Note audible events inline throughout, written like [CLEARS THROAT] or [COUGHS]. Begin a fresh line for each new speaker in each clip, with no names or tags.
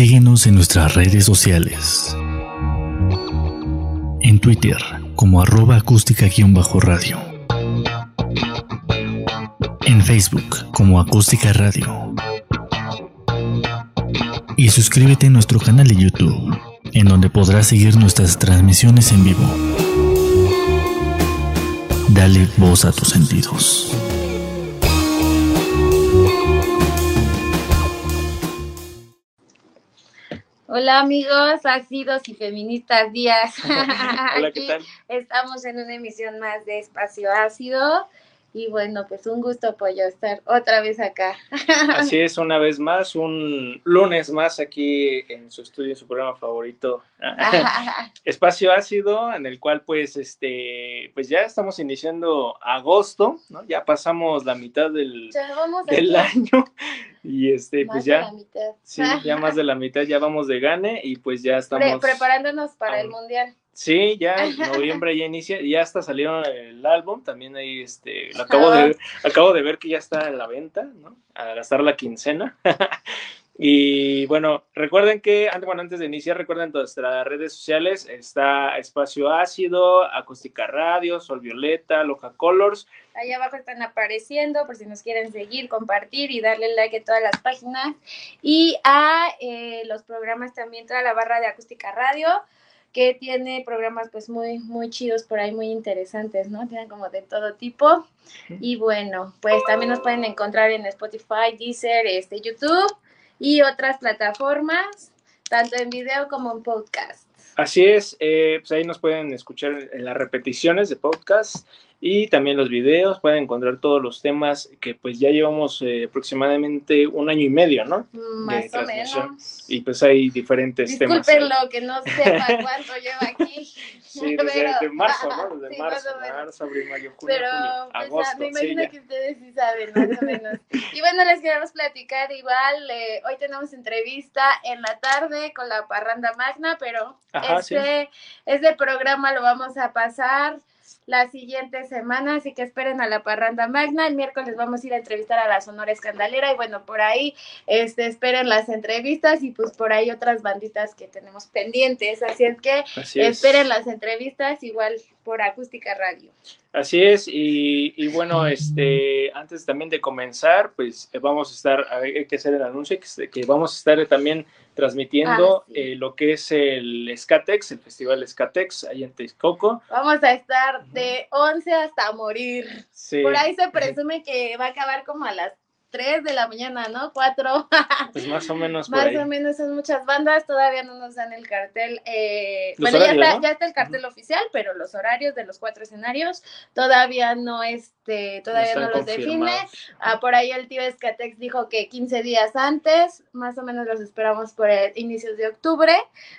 Síguenos en nuestras redes sociales. En Twitter como arroba acústica-radio. En Facebook como acústica radio. Y suscríbete a nuestro canal de YouTube, en donde podrás seguir nuestras transmisiones en vivo. Dale voz a tus sentidos.
Hola amigos, ácidos y feministas días. [LAUGHS]
Hola, ¿qué tal?
Estamos en una emisión más de Espacio Ácido. Y bueno, pues un gusto, Pollo, estar otra vez acá. [LAUGHS]
Así es, una vez más, un lunes más aquí en su estudio, en su programa favorito, [LAUGHS] Espacio Ácido, en el cual pues este, pues ya estamos iniciando agosto, ¿no? Ya pasamos la mitad del, del año y este,
más
pues
de
ya,
la mitad.
sí, ya más de la mitad, ya vamos de gane y pues ya estamos.
Pre- preparándonos para el mundial.
Sí, ya en [LAUGHS] noviembre ya inicia, ya hasta salieron el álbum, también ahí este, lo acabo de, acabo de ver que ya está en la venta, ¿no? A gastar la quincena. [LAUGHS] y bueno, recuerden que, antes, bueno, antes de iniciar, recuerden nuestras redes sociales, está Espacio Ácido, Acústica Radio, Sol Violeta, Loja Colors,
Ahí abajo están apareciendo por si nos quieren seguir, compartir y darle like a todas las páginas. Y a eh, los programas también, toda la barra de Acústica Radio, que tiene programas pues muy, muy chidos por ahí, muy interesantes, ¿no? Tienen como de todo tipo. Y bueno, pues también nos pueden encontrar en Spotify, Deezer, este, YouTube y otras plataformas, tanto en video como en podcast.
Así es, eh, pues ahí nos pueden escuchar en las repeticiones de podcast y también los videos, pueden encontrar todos los temas que pues ya llevamos eh, aproximadamente un año y medio, ¿no?
Más o
transmisión.
menos.
Y pues hay diferentes temas. ahí.
Disculpen lo que no sepa cuánto lleva aquí. [LAUGHS]
Sí, desde,
Pero-
marzo, ¿no? [LAUGHS] Desde
Sí,
marzo, marzo, abril, mayo, junio,
Pero
julio,
pues,
agosto.
me
sí,
imagino que ustedes sí saben, más o menos. Y bueno, les queremos platicar igual. eh, hoy tenemos entrevista en la tarde con la Parranda Magna, pero
Ajá, sí.
este, este programa lo vamos a pasar la siguiente semana, así que esperen a la Parranda Magna. El miércoles vamos a ir a entrevistar a la Sonora Escandalera y bueno, por ahí este, esperen las entrevistas y pues por ahí otras banditas que tenemos pendientes. Así es que
Así es.
esperen las entrevistas igual por Acústica Radio.
Así es, y, y bueno, este, antes también de comenzar, pues eh, vamos a estar, hay que hacer el anuncio, que, que vamos a estar también transmitiendo
Ah, sí.
eh, lo que es el Skatex, el Festival Skatex, ahí en Texcoco.
Vamos a estar de 11 hasta morir.
Sí,
Por ahí se presume que va a acabar como a las 3 de la mañana, ¿no? 4. [LAUGHS]
pues más o menos por
Más
ahí.
o menos son muchas bandas, todavía no nos dan el cartel. eh, bueno, ya está,
¿no?
ya está el cartel oficial, pero los horarios de los cuatro escenarios todavía no este, todavía
están
no, los define. Ah, por ahí el tío Escatex dijo que 15 días antes, más o menos los esperamos por el inicios de octubre.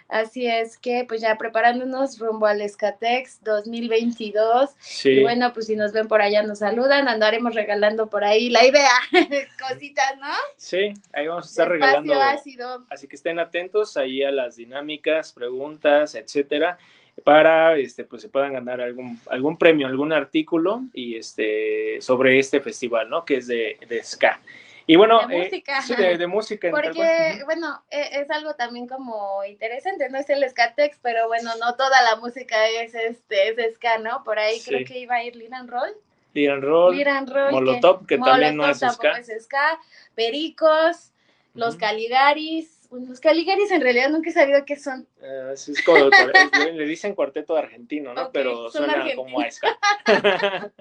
Así es que pues ya preparándonos rumbo al Escatex 2022.
Sí,
Y bueno, pues si nos ven por allá nos saludan, andaremos regalando por ahí la idea, [LAUGHS] cositas, ¿no?
sí, ahí vamos a estar
Espacio
regalando.
ácido.
Así que estén atentos ahí a las dinámicas, preguntas, etcétera, para este pues se puedan ganar algún algún premio, algún artículo y este sobre este festival, ¿no? Que es de, de ska. Y bueno,
De
eh,
música.
sí, de, de música.
Porque, bueno, e- es algo también como interesante, no es el Skatex, pero bueno, no toda la música es este es ska, ¿no? Por ahí creo que iba a ir Liran Roll.
Liran Roll,
Liran Roll.
Molotov, que también no es ska.
es ska. Pericos, los. Caligaris. Los Caligaris en realidad nunca he sabido qué son.
Eh, sí, es como, [LAUGHS] le- dicen cuarteto argentino, ¿no? Pero suena como a ska. [LAUGHS]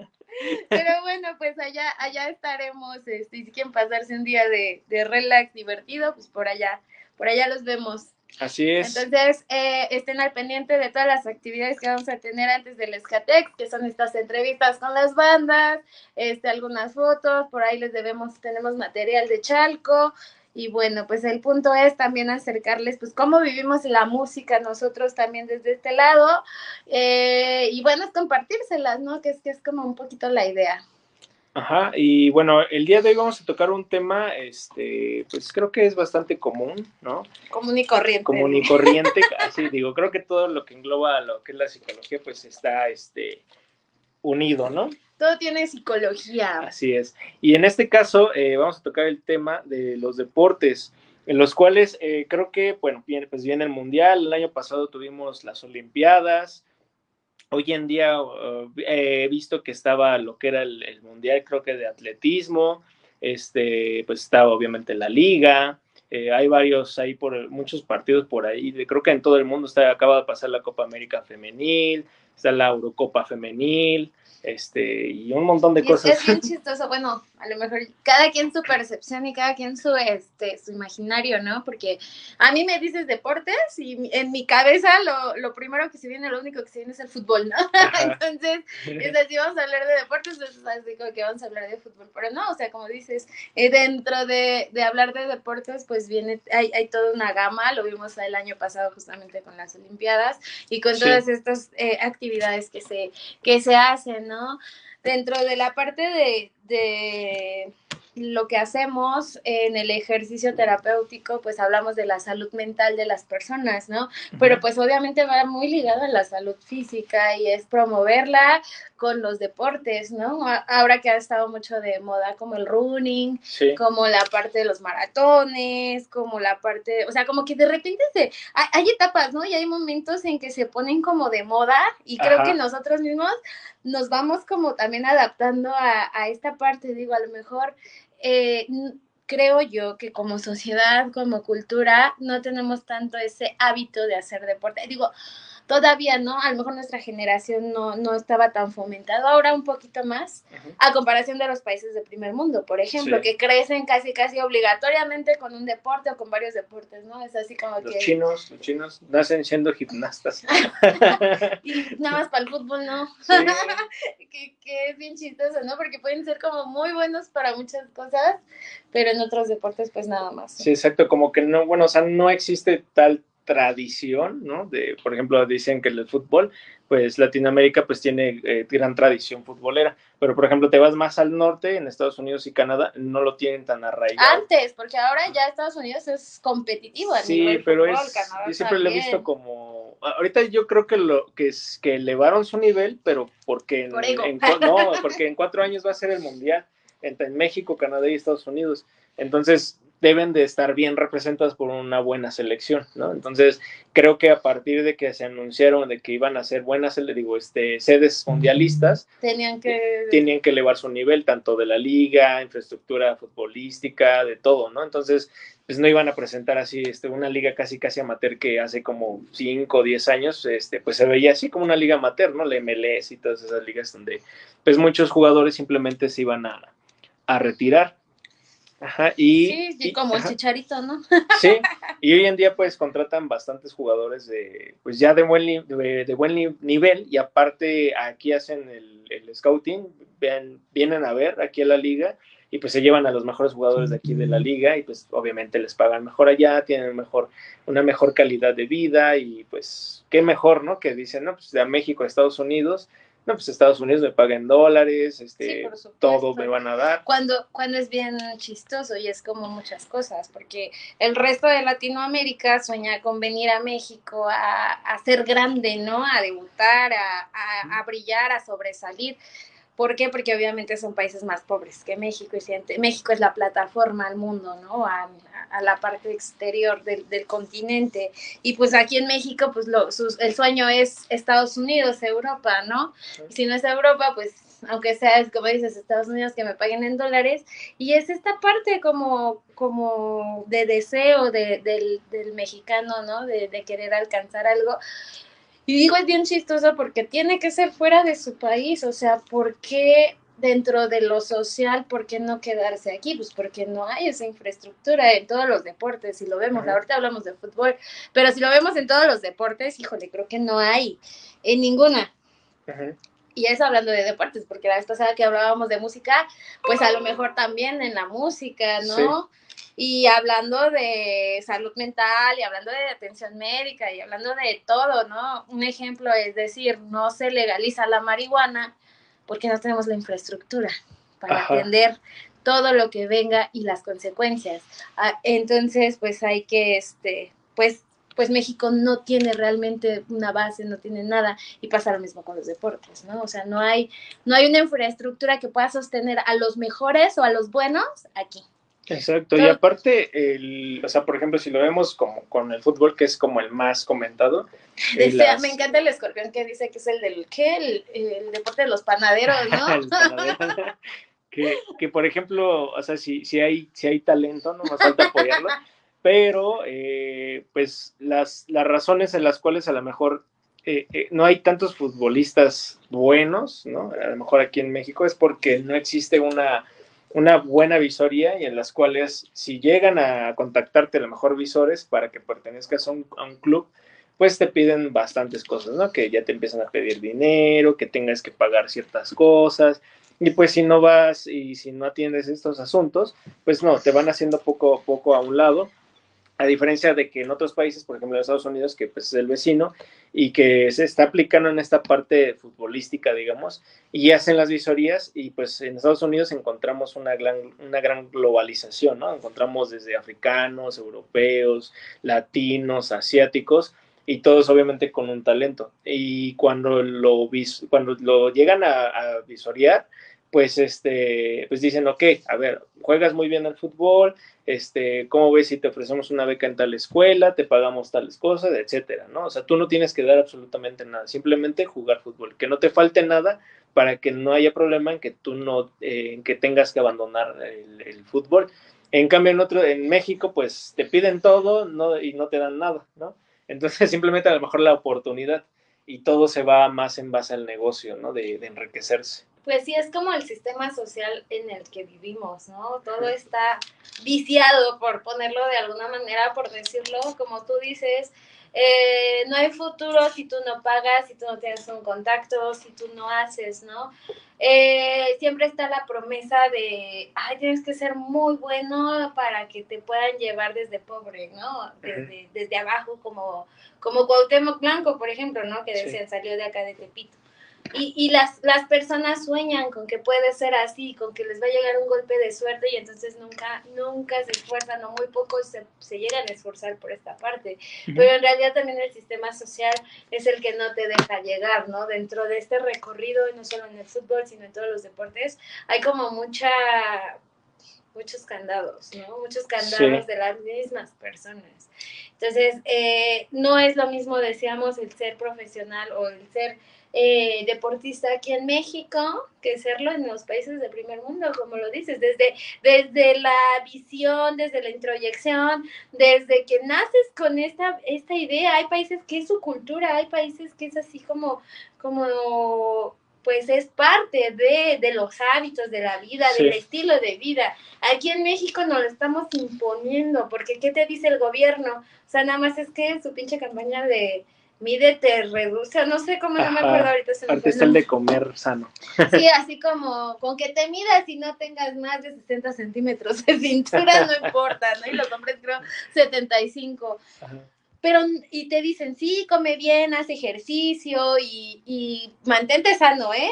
Pero bueno, pues allá, allá estaremos, este, y si quieren pasarse un día de, de relax divertido, pues por allá, por allá los vemos.
Así es.
Entonces, eh, estén al pendiente de todas las actividades que vamos a tener antes del Escatex, que son estas entrevistas con las bandas, este, algunas fotos, por ahí les debemos, tenemos material de Chalco, y bueno, pues el punto es también acercarles, pues, cómo vivimos la música nosotros también desde este lado, eh, y bueno, es compartírselas, ¿no? Que es que es como un poquito la idea.
Ajá, y bueno, el día de hoy vamos a tocar un tema, este, pues creo que es bastante común, ¿no?
Común y corriente.
Común y corriente, [LAUGHS] así digo, creo que todo lo que engloba lo que es la psicología, pues está, este, unido, ¿no?
Todo tiene psicología.
Así es. Y en este caso, eh, vamos a tocar el tema de los deportes. en los cuales eh, creo que, bueno, viene, pues viene el Mundial, el año pasado tuvimos las Olimpiadas, hoy en día uh, he visto que estaba lo que era el, el, Mundial, creo que de atletismo, este, pues estaba obviamente la liga, eh, hay varios ahí por muchos partidos por ahí, creo que en todo el mundo está, acaba de pasar la Copa América Femenil, está la Eurocopa Femenil, este, y un montón de cosas.
Es, bien chistoso, bueno, a lo mejor cada quien su percepción y cada quien su, este, su imaginario, ¿no? Porque a mí me dices deportes y en mi cabeza lo, lo primero que se viene, lo único que se viene es el fútbol, ¿no? [LAUGHS] Entonces, [LAUGHS] es así, vamos a hablar de deportes, es así como que vamos a hablar de fútbol, pero no, o sea, como dices, eh, dentro de, de, hablar de deportes, pues viene, hay, hay toda una gama, lo vimos el año pasado justamente con las Olimpiadas y con todas sí. estas eh, actividades que se, que se hacen, ¿no? Dentro de la parte de, de lo que hacemos en el ejercicio terapéutico, pues hablamos de la salud mental de las personas, ¿no? Pero pues obviamente va muy ligado a la salud física y es promoverla con los deportes, ¿no? Ahora que ha estado mucho de moda como el running, sí. como la parte de los maratones, como la parte, o sea, como que de repente se, hay, hay etapas, ¿no? Y hay momentos en que se ponen como de moda y creo Ajá. que nosotros mismos nos vamos como también adaptando a, a esta parte, digo, a lo mejor eh, creo yo que como sociedad, como cultura, no tenemos tanto ese hábito de hacer deporte. Digo, todavía no, a lo mejor nuestra generación no, no estaba tan fomentado, ahora un poquito más, uh -huh. a comparación de los países de primer mundo, por ejemplo, sí. que crecen casi casi obligatoriamente con un deporte o con varios deportes, ¿no? Es así como
los
que...
chinos, los chinos nacen siendo gimnastas. [LAUGHS]
y nada más para el fútbol, ¿no? [LAUGHS] Sí. [LAUGHS] que, que es bien chistoso, ¿no? Porque pueden ser como muy buenos para muchas cosas, pero en otros deportes pues nada más.
Sí, exacto, como que no, bueno, o sea, no existe tal tradición, ¿no? De, por ejemplo, dicen que el fútbol, pues Latinoamérica pues tiene eh, gran tradición futbolera, pero por ejemplo te vas más al norte, en Estados Unidos y Canadá, no lo tienen tan arraigado.
Antes, porque ahora ya Estados Unidos es competitivo. A
sí,
nivel
pero
fútbol,
es,
Canadá
yo siempre
también.
lo he visto como, ahorita yo creo que lo que es que elevaron su nivel, pero porque en,
Por
en, no, porque en cuatro años va a ser el mundial entre México, Canadá y Estados Unidos. Entonces, deben de estar bien representadas por una buena selección, ¿no? Entonces, creo que a partir de que se anunciaron de que iban a ser buenas, le digo, este, sedes mundialistas,
tenían que
tenían que elevar su nivel, tanto de la liga, infraestructura futbolística, de todo, ¿no? Entonces, pues no iban a presentar así este, una liga casi casi amateur que hace como 5 o 10 años, este, pues se veía así como una liga amateur, ¿no? La MLS y todas esas ligas donde pues muchos jugadores simplemente se iban a, a retirar. Ajá, y,
sí, y como ajá. el chicharito, ¿no?
Sí, y hoy en día pues contratan bastantes jugadores de, pues ya de buen, de, de buen nivel y aparte aquí hacen el, el scouting, ven, vienen a ver aquí a la liga y pues se llevan a los mejores jugadores de aquí de la liga y pues obviamente les pagan mejor allá, tienen mejor, una mejor calidad de vida y pues qué mejor, ¿no? Que dicen, no, pues de México a Estados Unidos, no, pues Estados Unidos me pagan dólares, este, sí, todo me van a dar.
Cuando, cuando es bien chistoso y es como muchas cosas, porque el resto de Latinoamérica sueña con venir a México a, a ser grande, ¿no? A debutar, a, a, a brillar, a sobresalir. ¿Por qué? Porque obviamente son países más pobres que México y siente, México es la plataforma al mundo, ¿no? A, a la parte exterior del, del, continente. Y pues aquí en México, pues lo, sus, el sueño es Estados Unidos, Europa, ¿no? Y si no es Europa, pues aunque sea, como dices, Estados Unidos, que me paguen en dólares. Y es esta parte como, como de deseo de, del, del mexicano, ¿no? De, de querer alcanzar algo. Y digo, es bien chistoso porque tiene que ser fuera de su país, o sea, ¿por qué dentro de lo social, por qué no quedarse aquí? Pues porque no hay esa infraestructura en todos los deportes, si lo vemos, ahorita hablamos de fútbol, pero si lo vemos en todos los deportes, híjole, creo que no hay en ninguna. Y eso hablando de deportes, porque la vez pasada que hablábamos de música, pues a lo mejor también en la música, ¿no? Sí y hablando de salud mental y hablando de atención médica y hablando de todo, ¿no? Un ejemplo es decir, no se legaliza la marihuana porque no tenemos la infraestructura para Ajá. atender todo lo que venga y las consecuencias. Ah, entonces, pues hay que, este, pues, pues México no tiene realmente una base, no tiene nada y pasa lo mismo con los deportes, ¿no? O sea, no hay, no hay una infraestructura que pueda sostener a los mejores o a los buenos aquí.
Exacto, y aparte, el, o sea, por ejemplo, si lo vemos como con el fútbol, que es como el más comentado.
Eh, me encanta el escorpión que dice que es el del, ¿qué? El, deporte de los panaderos, [LAUGHS] ¿no?
que, que, por ejemplo, o sea, si, si, hay, si hay talento, no más falta apoyarlo, pero eh, pues las, las razones en las cuales a lo mejor eh, eh, no hay tantos futbolistas buenos, ¿no? A lo mejor aquí en México es porque no existe una, una buena visoría y en las cuales si llegan a contactarte a lo mejor visores para que pertenezcas a un, a un club, pues te piden bastantes cosas, ¿no? Que ya te empiezan a pedir dinero, que tengas que pagar ciertas cosas. Y pues si no vas y si no atiendes estos asuntos, pues no, te van haciendo poco a poco a un lado a diferencia de que en otros países, por ejemplo en Estados Unidos, que pues, es el vecino y que se está aplicando en esta parte futbolística, digamos, y hacen las visorías y pues en Estados Unidos encontramos una gran, una gran globalización, ¿no? Encontramos desde africanos, europeos, latinos, asiáticos y todos obviamente con un talento. Y cuando lo, cuando lo llegan a, a visorear, pues este, pues dicen, ok, a ver, juegas muy bien al fútbol, este, ¿cómo ves si te ofrecemos una beca en tal escuela, te pagamos tales cosas, etcétera, ¿no? O sea, tú no tienes que dar absolutamente nada, simplemente jugar fútbol, que no te falte nada para que no haya problema en que tú no, eh, en que tengas que abandonar el, fútbol. En cambio, en otro, en México, pues te piden todo no, y no te dan nada, ¿no? Entonces, [LAUGHS] simplemente a lo mejor la oportunidad y todo se va más en base al negocio, ¿no? de enriquecerse.
Pues sí, es como el sistema social en el que vivimos, ¿no? Todo está viciado, por ponerlo de alguna manera, por decirlo, como tú dices, eh, no hay futuro si tú no pagas, si tú no tienes un contacto, si tú no haces, ¿no? Eh, siempre está la promesa de, ay, tienes que ser muy bueno para que te puedan llevar desde pobre, ¿no? Desde, desde abajo, como, como Cuauhtémoc Blanco, por ejemplo, ¿no? Que decían, salió de acá de Tepito. Y, y las, las personas sueñan con que puede ser así, con que les va a llegar un golpe de suerte y entonces nunca, nunca se esfuerzan o muy pocos se, se llegan a esforzar por esta parte. Pero en realidad también el sistema social es el que no te deja llegar, ¿no? Dentro de este recorrido, no solo en el fútbol, sino en todos los deportes, hay como mucha muchos candados, ¿no? Muchos candados de las mismas personas. Entonces, eh, no es lo mismo, decíamos, el ser profesional o el ser eh, deportista aquí en México que serlo en los países del primer mundo, como lo dices, desde, desde la visión, desde la introyección, desde que naces con esta, esta idea, hay países que es su cultura, hay países que es así como, como pues es parte de, de los hábitos de la vida, del estilo de vida. Aquí en México nos lo estamos imponiendo, porque ¿qué te dice el gobierno? O sea, nada más es que su pinche campaña de mídete, reduce, no sé cómo, no me acuerdo ahorita.
Se me es el de comer sano.
Sí, [LAUGHS] así como con que te midas y no tengas más de 60 centímetros de cintura, no importa, ¿no? Y los hombres creo 75. Ajá. Pero, y te dicen, sí, come bien, haz ejercicio y, y mantente sano, ¿eh?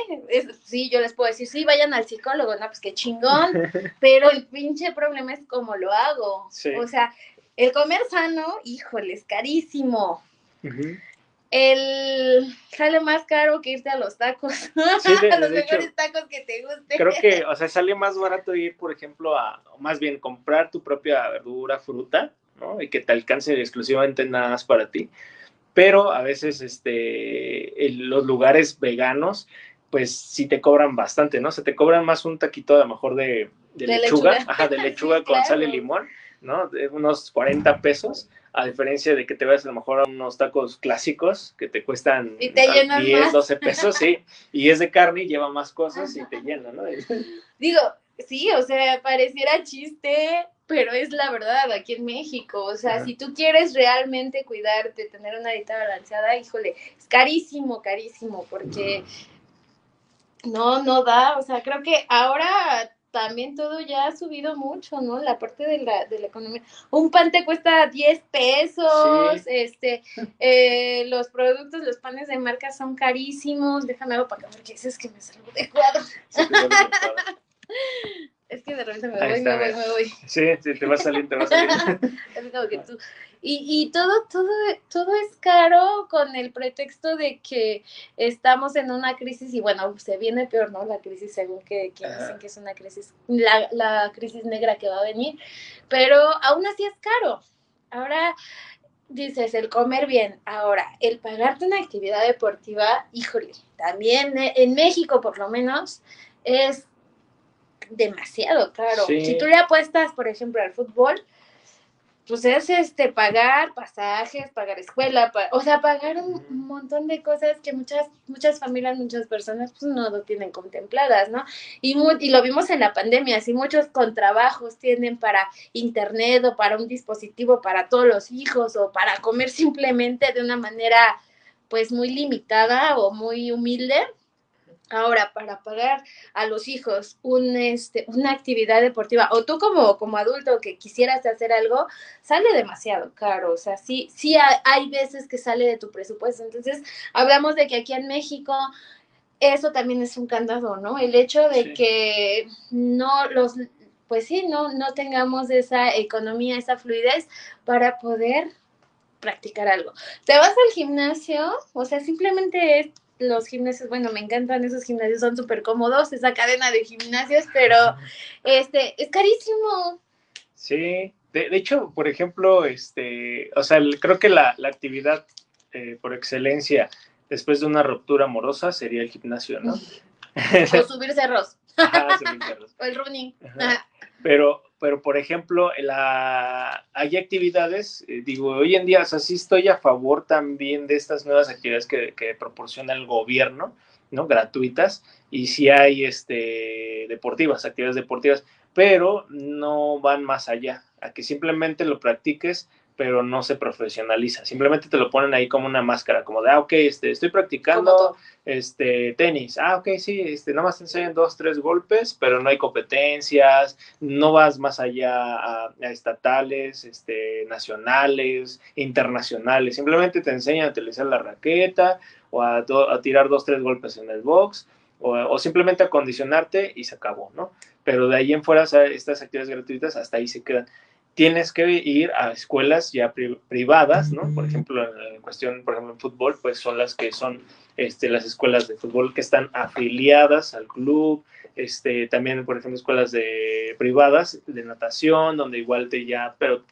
sí, yo les puedo decir, sí, vayan al psicólogo, no, pues qué chingón, [LAUGHS] pero el pinche problema es cómo lo hago. O sea, el comer sano, híjole, es carísimo el sale más caro que irte a los tacos, [LAUGHS] a los mejores tacos que te gusten.
Creo que, o sea, sale más barato ir, por ejemplo, a, más bien comprar tu propia verdura, fruta, ¿no? Y que te alcance exclusivamente nada más para ti. Pero a veces, este, los lugares veganos, pues sí te cobran bastante, ¿no? Se te cobran más un taquito a lo mejor de, lechuga, ajá, de [LAUGHS] lechuga con sal y limón, ¿no? De unos 40 pesos a diferencia de que te vayas a lo mejor a unos tacos clásicos que te cuestan 10, 12 pesos, sí, [LAUGHS] y es de carne y lleva más cosas y te llena, ¿no?
Digo, sí, o sea, pareciera chiste, pero es la verdad aquí en México, o sea, si tú quieres realmente cuidarte, tener una dieta balanceada, híjole, es carísimo, carísimo, porque no, no da, o sea, creo que ahora también todo ya ha subido mucho, ¿no? La parte de la, de la economía. Un pan te cuesta 10 pesos, este, eh, los productos, los panes de marca son carísimos. Déjame algo para que me dices que me salgo de cuadro. Es que de repente me voy, me voy, me voy.
Sí, sí, te va a salir, te va a salir. [LAUGHS]
es como que tú. Y, y todo, todo, todo es caro con el pretexto de que estamos en una crisis y bueno, se viene peor, ¿no? La crisis según que, que dicen que es una crisis, la, la crisis negra que va a venir, pero aún así es caro. Ahora, dices, el comer bien. Ahora, el pagarte una actividad deportiva, híjole, también eh, en México por lo menos es demasiado caro. Si tú le apuestas, por ejemplo, al fútbol, pues es este pagar pasajes, pagar escuela, o sea, pagar un, montón de cosas que muchas muchas familias, muchas personas pues no lo tienen contempladas, ¿no? Y, y lo vimos en la pandemia, si muchos con trabajos tienen para internet o para un dispositivo para todos los hijos o para comer [LAUGHS] simplemente de una manera pues muy limitada o muy humilde, Ahora, para pagar a los hijos un, este, una actividad deportiva, o tú como, como adulto que quisieras hacer algo, sale demasiado caro. O sea, sí, sí hay, veces que sale de tu presupuesto. Entonces, hablamos de que aquí en México eso también es un candado, ¿no? El hecho de que no los, pues sí, no, no tengamos esa economía, esa fluidez para poder practicar algo. Te vas al gimnasio, o sea, simplemente es los gimnasios, bueno, me encantan esos gimnasios, son súper cómodos, esa cadena de gimnasios, pero este, es carísimo.
Sí, de, hecho, por ejemplo, este, o sea, creo que la, actividad eh, por excelencia después de una ruptura amorosa sería el gimnasio, ¿no?
o subir cerros. [LAUGHS] [LAUGHS] o el running.
Pero, pero por ejemplo, la, hay actividades, eh, digo, hoy en día, o sea, sí estoy a favor también de estas nuevas actividades que, proporciona el gobierno, ¿no? Gratuitas, y sí hay este, deportivas, actividades deportivas, pero no van más allá, a que simplemente lo practiques pero no se profesionaliza. Simplemente te lo ponen ahí como una máscara, como de, ah, ok, este, estoy practicando este, tenis. Ah, ok, sí, este, nada más te enseñan dos, tres golpes, pero no hay competencias, no vas más allá a, estatales, este, nacionales, internacionales. Simplemente te enseñan a utilizar la raqueta o a, a tirar dos, tres golpes en el box o, o, simplemente a condicionarte y se acabó, ¿no? Pero de ahí en fuera, estas actividades gratuitas hasta ahí se quedan tienes que ir a escuelas ya privadas, ¿no? Por ejemplo, en cuestión, por ejemplo, en fútbol, pues son las que son este, las escuelas de fútbol que están afiliadas al club, este, también, por ejemplo, escuelas de privadas de natación, donde igual te ya, pero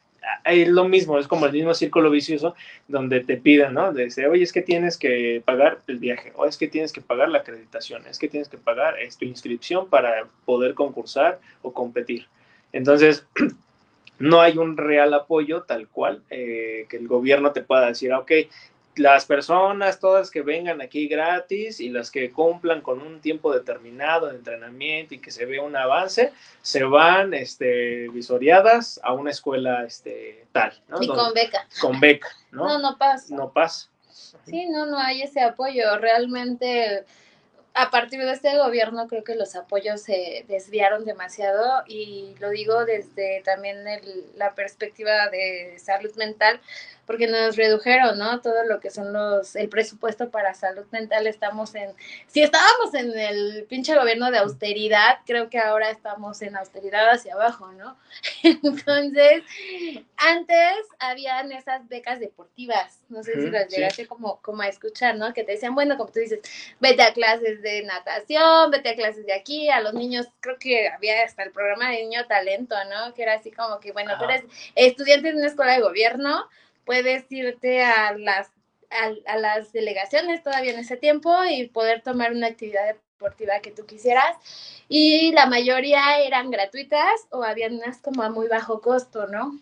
es lo mismo, es como el mismo círculo vicioso donde te piden, ¿no? De decir, oye, es que tienes que pagar el viaje, o es que tienes que pagar la acreditación, es que tienes que pagar tu inscripción para poder concursar o competir. Entonces, [CLEARS THROAT] no hay un real apoyo tal cual eh, que el gobierno te pueda decir, ok, las personas todas que vengan aquí gratis y las que cumplan con un tiempo determinado de entrenamiento y que se vea un avance, se van este, visoreadas a una escuela este, tal. ¿no?
Y con beca.
Con beca, ¿no?
No, no pasa.
No pasa.
Sí, no, no hay ese apoyo. Realmente a partir de este gobierno creo que los apoyos se desviaron demasiado y lo digo desde también la perspectiva de salud mental porque nos redujeron, ¿no? Todo lo que son los, el presupuesto para salud mental, estamos en, si estábamos en el pinche gobierno de austeridad, creo que ahora estamos en austeridad hacia abajo, ¿no? [LAUGHS] Entonces, antes habían esas becas deportivas, no sé si las llegaste como, como a escuchar, ¿no? Que te decían, bueno, como tú dices, vete a clases de natación, vete a clases de aquí, a los niños, creo que había hasta el programa de niño talento, ¿no? Que era así como que, bueno, tú eres estudiante de una escuela de gobierno, puedes irte a las, a, las delegaciones todavía en ese tiempo y poder tomar una actividad deportiva que tú quisieras. Y la mayoría eran gratuitas o habían unas como a muy bajo costo, ¿no?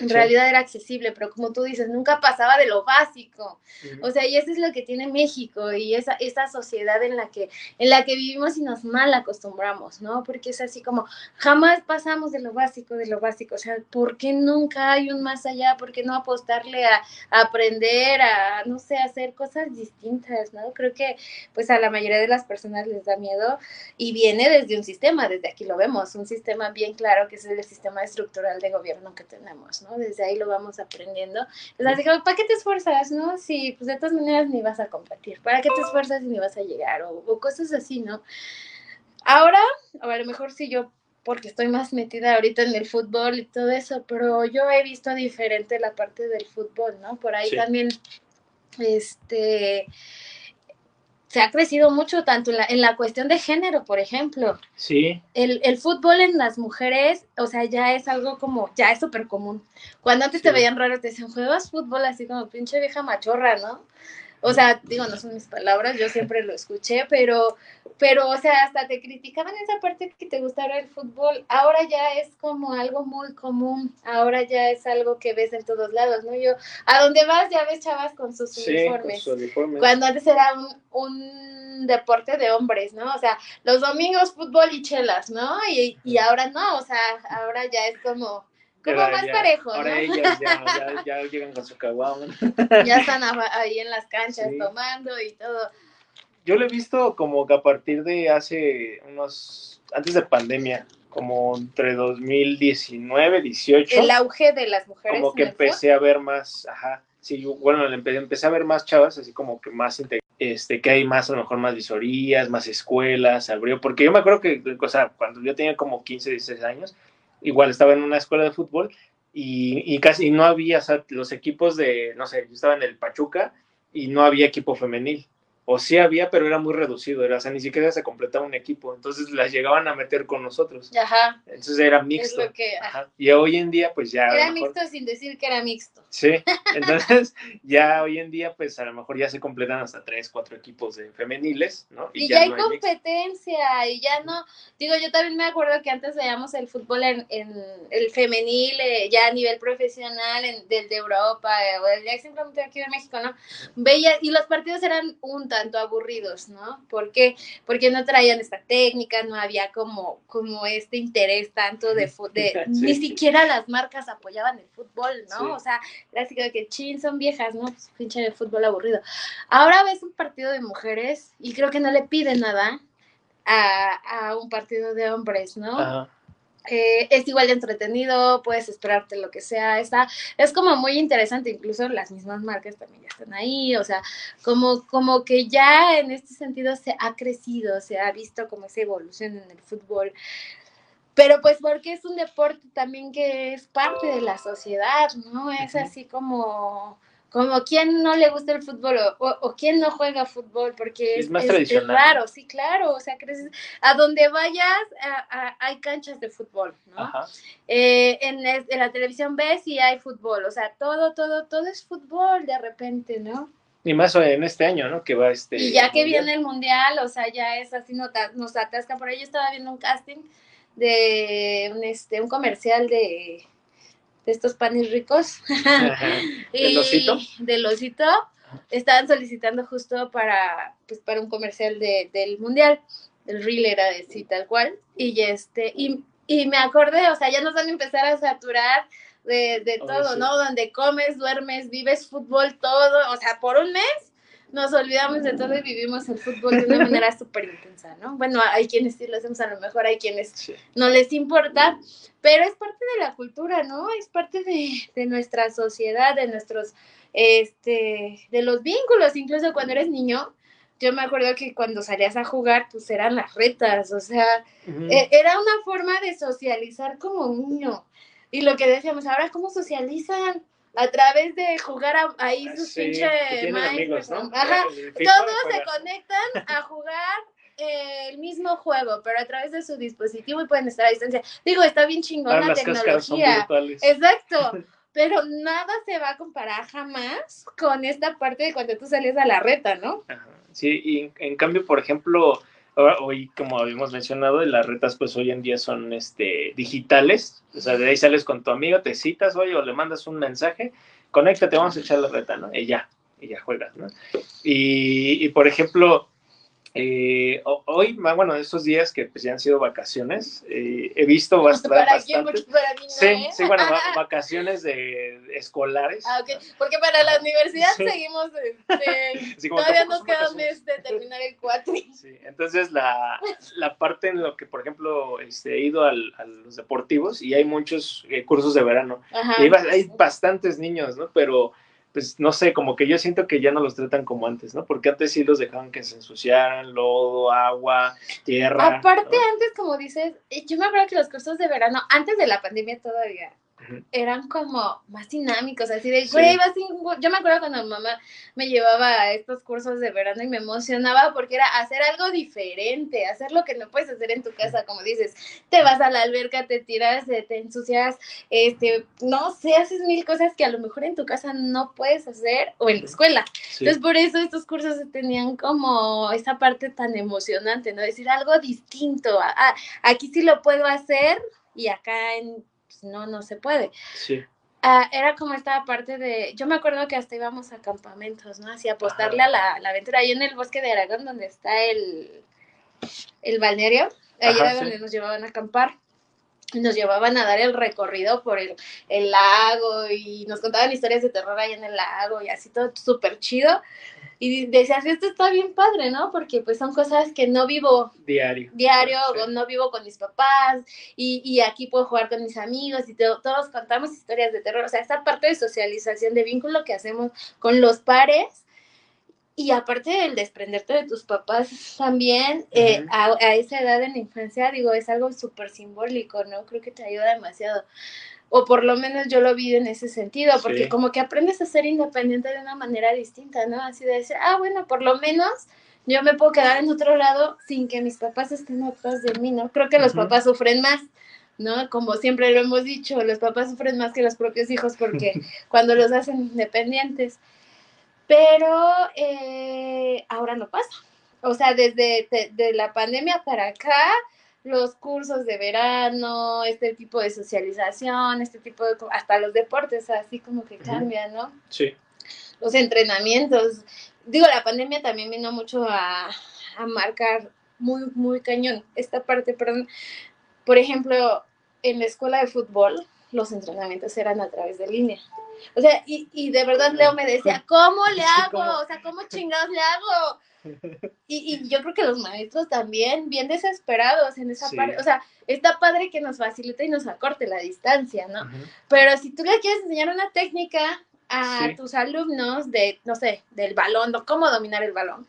En realidad era accesible, pero como tú dices, nunca pasaba de lo básico. O sea, y eso es lo que tiene México y esa, esa sociedad en la, que, en la que vivimos y nos mal acostumbramos, ¿no? Porque es así como, jamás pasamos de lo básico, de lo básico. O sea, ¿por qué nunca hay un más allá? ¿Por qué no apostarle a, aprender, a, no sé, hacer cosas distintas, ¿no? Creo que pues a la mayoría de las personas les da miedo y viene desde un sistema, desde aquí lo vemos, un sistema bien claro que es el sistema estructural de gobierno que tenemos. Desde ahí lo vamos aprendiendo. Entonces, digo, ¿para qué te esfuerzas, no? Si, pues de todas maneras ni vas a competir. ¿Para qué te esfuerzas y ni vas a llegar? O, cosas así, ¿no? Ahora, a lo mejor si yo porque estoy más metida ahorita en el fútbol y todo eso, pero yo he visto diferente la parte del fútbol, ¿no? Por ahí también, este, se ha crecido mucho tanto en la, en la cuestión de género, por ejemplo.
Sí.
El, el, fútbol en las mujeres, o sea, ya es algo como, ya es súper común. Cuando antes te veían raro, te decían, juegas fútbol así como pinche vieja machorra, ¿no? O sea, digo, no son mis palabras, yo siempre lo escuché, pero, pero, o sea, hasta te criticaban esa parte que te gustaba el fútbol. Ahora ya es como algo muy común, ahora ya es algo que ves en todos lados, ¿no? Yo, a donde vas ya ves chavas con sus uniformes. Cuando antes era un, un, deporte de hombres, ¿no? O sea, los domingos fútbol y chelas, ¿no? Y, y ahora no, o sea, ahora ya es como como más parejo,
Ahora
¿no?
ellas ya, ya, ya, llegan con su caguama. [LAUGHS]
Ya están ahí en las canchas tomando y todo.
Yo lo he visto como que a partir de hace unos, antes de pandemia, como entre 2019, 18.
El auge de las mujeres.
Como que empecé a ver más, ajá, sí, bueno, empecé a ver más chavas, así como que más este, que hay más, a lo mejor más visorías, más escuelas, abrió, porque yo me acuerdo que, o sea, cuando yo tenía como 15, 16 años, igual estaba en una escuela de fútbol y, casi no había, o sea, los equipos de, no sé, yo estaba en el Pachuca y no había equipo femenil o sí había, pero era muy reducido, era, o sea, ni siquiera se completaba un equipo, entonces las llegaban a meter con nosotros.
Ajá.
Entonces era mixto. Ajá. Y hoy en día, pues ya.
Era mixto sin decir que era mixto.
Sí, [LAUGHS] entonces ya hoy en día, pues a lo mejor ya se completan hasta tres, cuatro equipos de femeniles, ¿no?
Y, ya, hay competencia, y ya no, digo, yo también me acuerdo que antes veíamos el fútbol en, el femenil, eh, ya a nivel profesional, en, del de Europa, eh, o ya simplemente aquí de México, ¿no? Veía, y los partidos eran un tanto aburridos, ¿no? ¿Por qué? Porque no traían esta técnica, no había como, como este interés tanto de, de [LAUGHS] ni siquiera las marcas apoyaban el fútbol, ¿no? O sea, clásico de que chin, son viejas, ¿no? Pues pinche de fútbol aburrido. Ahora ves un partido de mujeres y creo que no le pide nada a, a un partido de hombres, ¿no? Ajá. Eh, es igual de entretenido, puedes esperarte lo que sea, está, es como muy interesante, incluso las mismas marcas también ya están ahí, o sea, como, como que ya en este sentido se ha crecido, se ha visto como esa evolución en el fútbol, pero pues porque es un deporte también que es parte de la sociedad, ¿no? Es así como como quién no le gusta el fútbol o, o, quién no juega fútbol, porque
es, más tradicional.
Es raro, sí, claro, o sea, creces, a donde vayas hay canchas de fútbol, ¿no? Eh, en, en, la televisión ves y hay fútbol, o sea, todo, todo, todo es fútbol de repente, ¿no?
Y más en este año, ¿no? Que va este...
Y ya que viene el mundial, o sea, ya es así, nos, nos atasca, por ahí yo estaba viendo un casting de un, este, un comercial de de estos panes ricos. [LAUGHS]
¿Del osito?
Del osito. Estaban solicitando justo para, pues, para un comercial de, del mundial. El reel era de sí, tal cual. Y este, y, y me acordé, o sea, ya nos van a empezar a saturar de, de todo, ¿no? Donde comes, duermes, vives fútbol, todo. O sea, por un mes nos olvidamos de todo y vivimos el fútbol de una manera [LAUGHS] súper intensa, ¿no? Bueno, hay quienes sí lo hacemos, a lo mejor hay quienes no les importa, pero es parte de la cultura, ¿no? Es parte de, de, nuestra sociedad, de nuestros, este, de los vínculos, incluso cuando eres niño. Yo me acuerdo que cuando salías a jugar, pues eran las retas, o sea, e, era una forma de socializar como niño. Y lo que decíamos, ahora, ¿cómo socializan? A través de jugar ahí sus sí, pinches
amigos, ¿no?
Ajá, todos se conectan a jugar el mismo juego, pero a través de su dispositivo y pueden estar a distancia. Digo, está bien chingona la tecnología. Exacto. [LAUGHS] Pero nada se va a comparar jamás con esta parte de cuando tú salías a la reta, ¿no?
Ajá. Sí, y en cambio, por ejemplo, hoy, como habíamos mencionado, las retas pues hoy en día son este, digitales, o sea, de ahí sales con tu amigo, te citas, oye, o le mandas un mensaje, conéctate, vamos a echar la reta, ¿no? Y ya, y ya juegas, ¿no? Y, y por ejemplo, eh, hoy, bueno, estos días que pues, ya han sido vacaciones, eh, he visto bastante.
¿Para quién? Porque para mí no,
sí, ¿eh? sí, bueno, [LAUGHS] vacaciones de, escolares.
Ah, ok. Porque para la universidad seguimos, este, [LAUGHS] sí, todavía nos queda un mes de terminar el cuatri. [LAUGHS]
Sí, entonces la, la, parte en lo que, por ejemplo, este, he ido al, a los deportivos y hay muchos eh, cursos de verano. Ajá. Y hay, hay bastantes niños, ¿no? Pero pues no sé, como que yo siento que ya no los tratan como antes, ¿no? Porque antes sí los dejaban que se ensuciaran, lodo, agua, tierra.
Aparte, antes, como dices, eh, yo me acuerdo que los cursos de verano, antes de la pandemia todavía, eran como más dinámicos, así de, güey, yo me acuerdo cuando mamá me llevaba a estos cursos de verano y me emocionaba porque era hacer algo diferente, hacer lo que no puedes hacer en tu casa, como dices, te vas a la alberca, te tiras, te ensucias, este, no sé, haces mil cosas que a lo mejor en tu casa no puedes hacer o en la escuela. Entonces, por eso estos cursos tenían como esa parte tan emocionante, ¿no? Decir algo distinto, aquí sí lo puedo hacer y acá en no, no se puede.
Sí.
Ah, era como esta parte de, yo me acuerdo que hasta íbamos a campamentos, ¿no? Así apostarle a la, aventura, ahí en el bosque de Aragón, donde está el, el balneario, ahí era donde nos llevaban a acampar nos llevaban a dar el recorrido por el, el, lago y nos contaban historias de terror ahí en el lago y así todo súper chido. Y decías, esto está bien padre, ¿no? Porque pues son cosas que no vivo
diario.
Diario, no vivo con mis papás y, y, aquí puedo jugar con mis amigos y todos contamos historias de terror. O sea, esta parte de socialización, de vínculo que hacemos con los pares y aparte del desprenderte de tus papás también, eh, a, a, esa edad en la infancia, digo, es algo súper simbólico, ¿no? Creo que te ayuda demasiado o por lo menos yo lo vi en ese sentido, porque como que aprendes a ser independiente de una manera distinta, ¿no? Así de decir, ah, bueno, por lo menos yo me puedo quedar en otro lado sin que mis papás estén atrás de mí, ¿no? Creo que los papás sufren más, ¿no? Como siempre lo hemos dicho, los papás sufren más que los propios hijos porque [LAUGHS] cuando los hacen independientes. Pero eh, ahora no pasa. O sea, desde de la pandemia para acá, los cursos de verano, este tipo de socialización, este tipo de, hasta los deportes, así como que cambian, ¿no?
Sí.
Los entrenamientos. Digo, la pandemia también vino mucho a, a marcar muy, muy cañón esta parte, perdón. Por ejemplo, en la escuela de fútbol, los entrenamientos eran a través de línea. O sea, y, y de verdad Leo me decía, ¿cómo le [LAUGHS] hago? O sea, ¿cómo chingados le hago? Y, y, yo creo que los maestros también, bien desesperados en esa parte, o sea, está padre que nos facilite y nos acorte la distancia, ¿no? Pero si tú le quieres enseñar una técnica a tus alumnos de, no sé, del balón, cómo dominar el balón,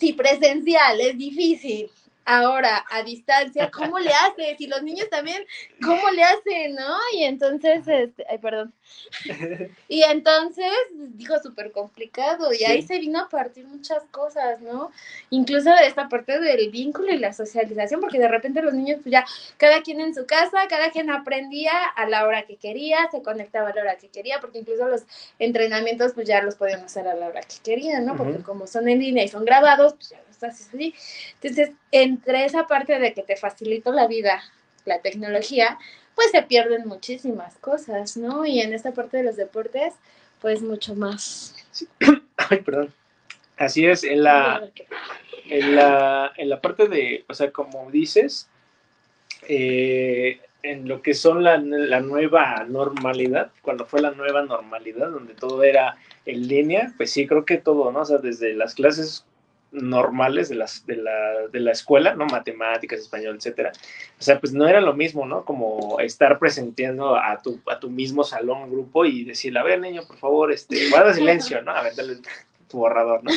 si presencial es difícil, Ahora, a distancia, ¿cómo le [LAUGHS] haces? Y los niños también, ¿cómo le hacen, no? Y entonces, este, ay, perdón. Y entonces, dijo, súper complicado. Y ahí se vino a partir muchas cosas, ¿no? Incluso esta parte del vínculo y la socialización, porque de repente los niños, pues ya, cada quien en su casa, cada quien aprendía a la hora que quería, se conectaba a la hora que quería, porque incluso los entrenamientos, pues ya los podían hacer a la hora que querían, ¿no? Porque como son en línea y son grabados, pues ya así. Entonces, entre esa parte de que te facilitó la vida, la tecnología, pues se pierden muchísimas cosas, ¿no? Y en esta parte de los deportes, pues mucho más. [COUGHS]
Ay, perdón. Así es, en la, en la, en la parte de, o sea, como dices, eh, en lo que son la, la, nueva normalidad, cuando fue la nueva normalidad, donde todo era en línea, pues sí, creo que todo, ¿no? O sea, desde las clases normales de, las, de, la, de la escuela, ¿no? Matemáticas, español, etcétera. O sea, pues no era lo mismo, ¿no? Como estar presentando a tu, a tu mismo salón, grupo y decirle, a ver, niño, por favor, este, guarda silencio, ¿no? A ver, dale tu borrador, ¿no?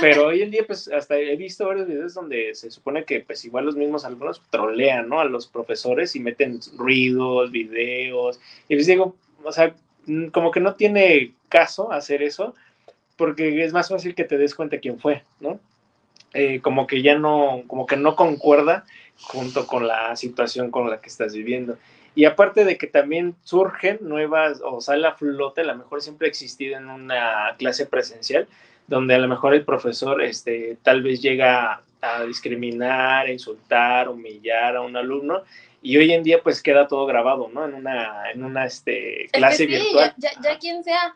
Pero hoy en día, pues hasta he visto varios videos donde se supone que, pues igual los mismos alumnos trolean, ¿no? A los profesores y meten ruidos, videos. Y les digo, o sea, como que no tiene caso hacer eso porque es más fácil que te des cuenta quién fue, ¿no? Eh, como que ya no, como que no concuerda junto con la situación con la que estás viviendo. Y aparte de que también surgen nuevas, o sale a flote, a lo mejor siempre ha existido en una clase presencial, donde a lo mejor el profesor este, tal vez llega a discriminar, a insultar, humillar a un alumno, y hoy en día pues queda todo grabado, ¿no? En una, en una este, clase virtual.
Ya, ya, quien sea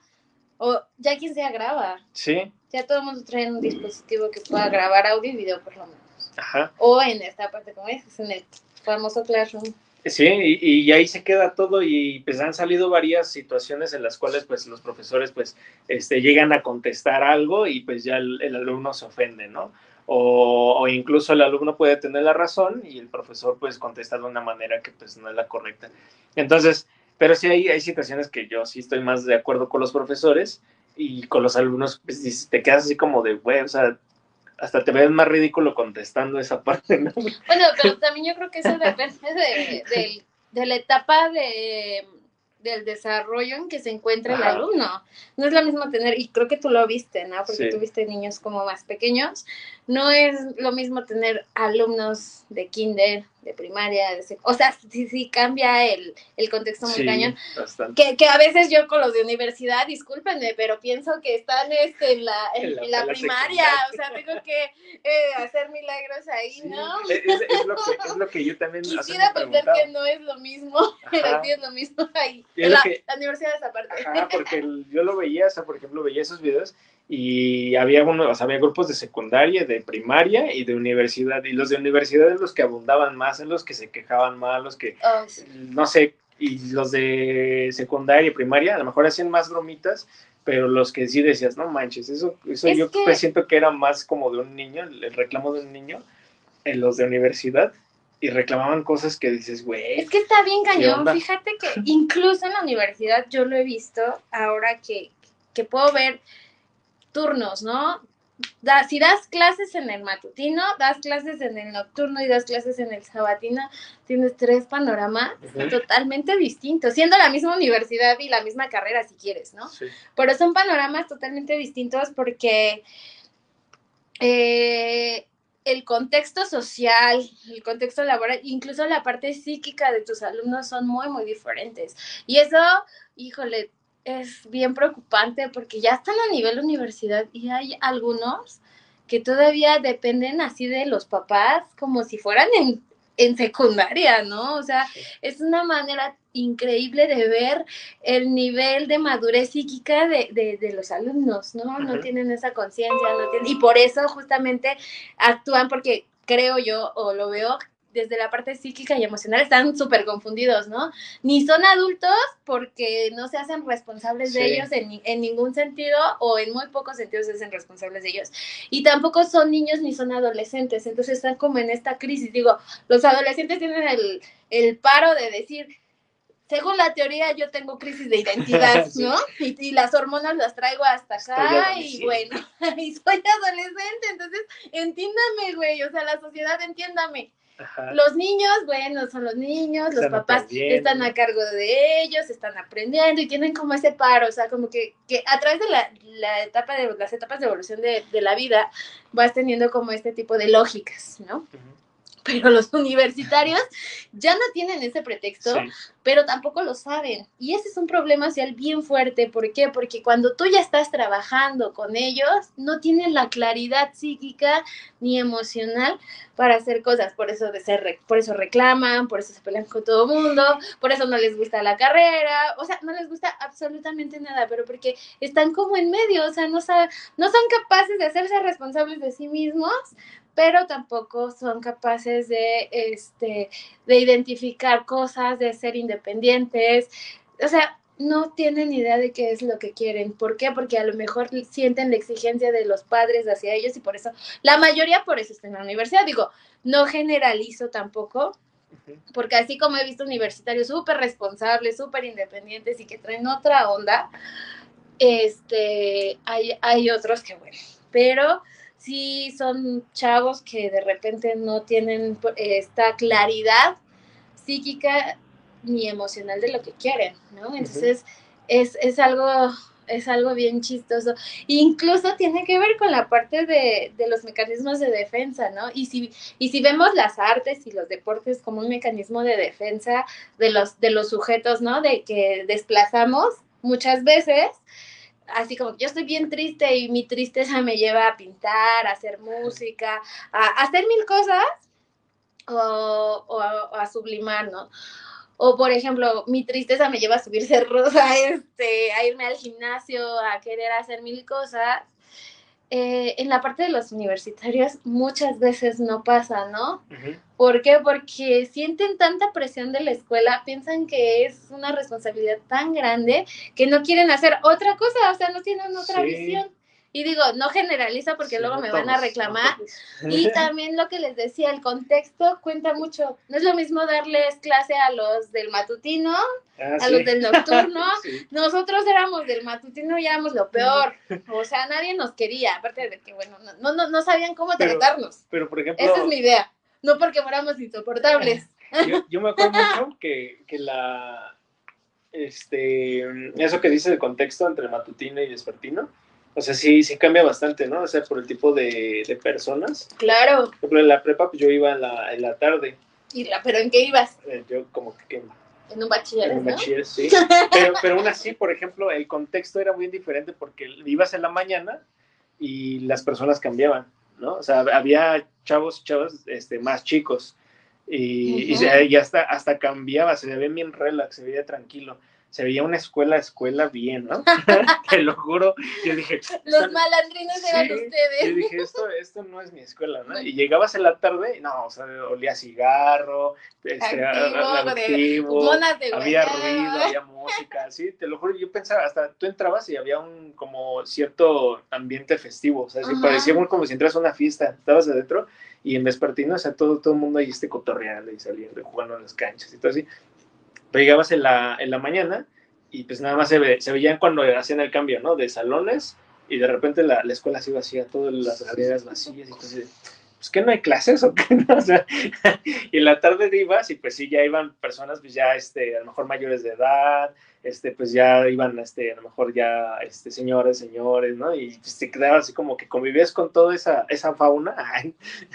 o ya quien sea graba.
Sí.
Ya todo el mundo trae un dispositivo que pueda grabar audio y video por lo menos.
Ajá.
O en esta parte, como es, en el famoso Classroom.
Sí, y, y, ahí se queda todo y pues han salido varias situaciones en las cuales pues los profesores pues este, llegan a contestar algo y pues ya el, el alumno se ofende, ¿no? O, o, incluso el alumno puede tener la razón y el profesor pues contesta de una manera que pues no es la correcta. Entonces, Pero sí hay, hay situaciones que yo sí estoy más de acuerdo con los profesores y con los alumnos, pues te quedas así como de, güey, o sea, hasta te ves más ridículo contestando esa [LAUGHS] parte, ¿no?
Bueno, pero también yo creo que eso depende de, de, de la etapa de del desarrollo en que se encuentra el alumno. No es lo mismo tener, y creo que tú lo viste, ¿no? Porque tuviste niños como más pequeños. No es lo mismo tener alumnos de kinder, de primaria, de o sea, sí, sí cambia el, el contexto muy cañón. Que, que, a veces yo con los de universidad, discúlpenme, pero pienso que están este, en, la, en, la, primaria, o sea, tengo que eh, hacer milagros ahí, ¿no?
Es, es, lo que, es, lo que, yo también
Quisiera pensar que no es lo mismo, [LAUGHS] pero sí es lo mismo ahí. La, la, universidad es aparte.
Ajá, porque yo lo veía, o sea, por ejemplo, veía esos videos y había, uno, o sea, había grupos de secundaria, de primaria y de universidad, y los de universidad los que abundaban más, en los que se quejaban más, los que, oh, no sé, y los de secundaria y primaria a lo mejor hacían más bromitas, pero los que sí decías, no manches, eso, eso yo siento que era más como de un niño, el reclamo de un niño, en los de universidad, y reclamaban cosas que dices, güey.
Es que está bien cañón, fíjate que incluso en la universidad yo lo he visto ahora que, que puedo ver turnos, ¿no? Da, si das clases en el matutino, das clases en el nocturno y das clases en el sabatino, tienes tres panoramas totalmente distintos, siendo la misma universidad y la misma carrera si quieres, ¿no? Sí. Pero son panoramas totalmente distintos porque eh, el contexto social, el contexto laboral, incluso la parte psíquica de tus alumnos son muy, muy diferentes. Y eso, híjole, es bien preocupante porque ya están a nivel universidad y hay algunos que todavía dependen así de los papás como si fueran en, en secundaria, ¿no? O sea, es una manera increíble de ver el nivel de madurez psíquica de, de, de los alumnos, ¿no? No tienen esa conciencia, no tienen, y por eso justamente actúan porque creo yo o lo veo desde la parte psíquica y emocional están súper confundidos, ¿no? Ni son adultos porque no se hacen responsables de ellos en, en, ningún sentido o en muy pocos sentidos se hacen responsables de ellos. Y tampoco son niños ni son adolescentes, entonces están como en esta crisis. Digo, los adolescentes tienen el, el paro de decir, según la teoría yo tengo crisis de identidad, [LAUGHS] ¿no? Y, y, las hormonas las traigo hasta acá y bueno, [LAUGHS] y soy adolescente, entonces entiéndame, güey, o sea, la sociedad entiéndame. Los niños, bueno, son los niños, los papás están a cargo de ellos, están aprendiendo y tienen como ese paro, o sea, como que, que a través de la, la, etapa de las etapas de evolución de, de, la vida vas teniendo como este tipo de lógicas, ¿no? [LAUGHS] pero los universitarios ya no tienen ese pretexto, pero tampoco lo saben. Y ese es un problema social bien fuerte. ¿Por qué? Porque cuando tú ya estás trabajando con ellos, no tienen la claridad psíquica ni emocional para hacer cosas. Por eso, de ser, por eso reclaman, por eso se pelean con todo el mundo, por eso no les gusta la carrera, o sea, no les gusta absolutamente nada, pero porque están como en medio, o sea, no, no son capaces de hacerse responsables de sí mismos pero tampoco son capaces de, este, de identificar cosas, de ser independientes. O sea, no tienen idea de qué es lo que quieren. ¿Por qué? Porque a lo mejor sienten la exigencia de los padres hacia ellos y por eso, la mayoría por eso está en la universidad. Digo, no generalizo tampoco, porque así como he visto universitarios súper responsables, súper independientes y que traen otra onda, este, hay, hay otros que, bueno, pero sí son chavos que de repente no tienen esta claridad psíquica ni emocional de lo que quieren, ¿no? Entonces, es, es, algo es algo bien chistoso. Incluso tiene que ver con la parte de, de, los mecanismos de defensa, ¿no? Y si, y si vemos las artes y los deportes como un mecanismo de defensa de los, de los sujetos, ¿no? De que desplazamos muchas veces, así como yo estoy bien triste y mi tristeza me lleva a pintar, a hacer música, a, hacer mil cosas o, o, a, sublimar, ¿no? O por ejemplo, mi tristeza me lleva a subir cerros, [LAUGHS] a, este, a irme al gimnasio, a querer hacer mil cosas eh, en la parte de los universitarios muchas veces no pasa, ¿no? ¿Por qué? Porque sienten tanta presión de la escuela, piensan que es una responsabilidad tan grande que no quieren hacer otra cosa, o sea, no tienen otra visión. Y digo, no generaliza porque
Sí,
luego
no
me van a
no
reclamar. Y [LAUGHS] también lo que les decía, el contexto cuenta mucho. No es lo mismo darles clase a los del matutino,
Ah,
a
sí.
los del nocturno. [LAUGHS]
Sí.
Nosotros éramos del matutino y éramos lo peor. O sea, nadie nos quería, aparte de que, bueno, no, no, no sabían cómo
Pero-
tratarnos.
Pero, por ejemplo,
Esa es mi idea. No porque fuéramos insoportables.
yo, yo me acuerdo [LAUGHS] mucho que, que la. Este. Eso que dice el contexto entre matutino y vespertino. O sea, sí, sí cambia bastante, ¿no? O sea, por el tipo de, de personas.
Claro.
Por ejemplo, en la prepa, pues yo iba en la, en la tarde.
Y la, ¿Pero en qué ibas?
eh, Yo, como que.
En un bachiller,
En un
¿no?
bachiller, sí. [LAUGHS] Pero, pero aún así, por ejemplo, el contexto era muy diferente porque ibas en la mañana y las personas cambiaban, ¿no? O sea, había chavos y chavas este, más chicos y, y hasta, hasta cambiaba, se veía bien relax, se veía tranquilo. Se veía una escuela, escuela bien, ¿no? [LAUGHS] [LAUGHS] Te lo juro. Yo dije,
Los
"Están-
malandrinos eran
Sí,
ustedes.
yo dije, esto, esto no es mi escuela, ¿no? Y llegabas en la tarde, y no, o sea, olía a cigarro, este, a- a-
Antiguo, de-
había ruido, había [LAUGHS] música, sí, te lo juro, yo pensaba, hasta tú entrabas y había un como cierto ambiente festivo, o sea, sí, parecía muy como si entras a una fiesta, estabas adentro y en vespertino, o sea, todo, todo el mundo ahí este cotorreando y saliendo jugando en las canchas y todo así. Pero llegabas en la, en la mañana y pues nada más se, ve, se veían cuando hacían el cambio, ¿no? De salones y de repente la, la escuela así vacía, todas las galerías vacías y entonces, pues que no hay clases o qué, [LAUGHS] no? O sea, [LAUGHS] y en la tarde ibas y pues sí, ya iban personas pues ya, este, a lo mejor mayores de edad, este, pues ya iban, este, a lo mejor ya, este, señores, señores, ¿no? Y pues te quedabas así como que convivías con toda esa, esa fauna.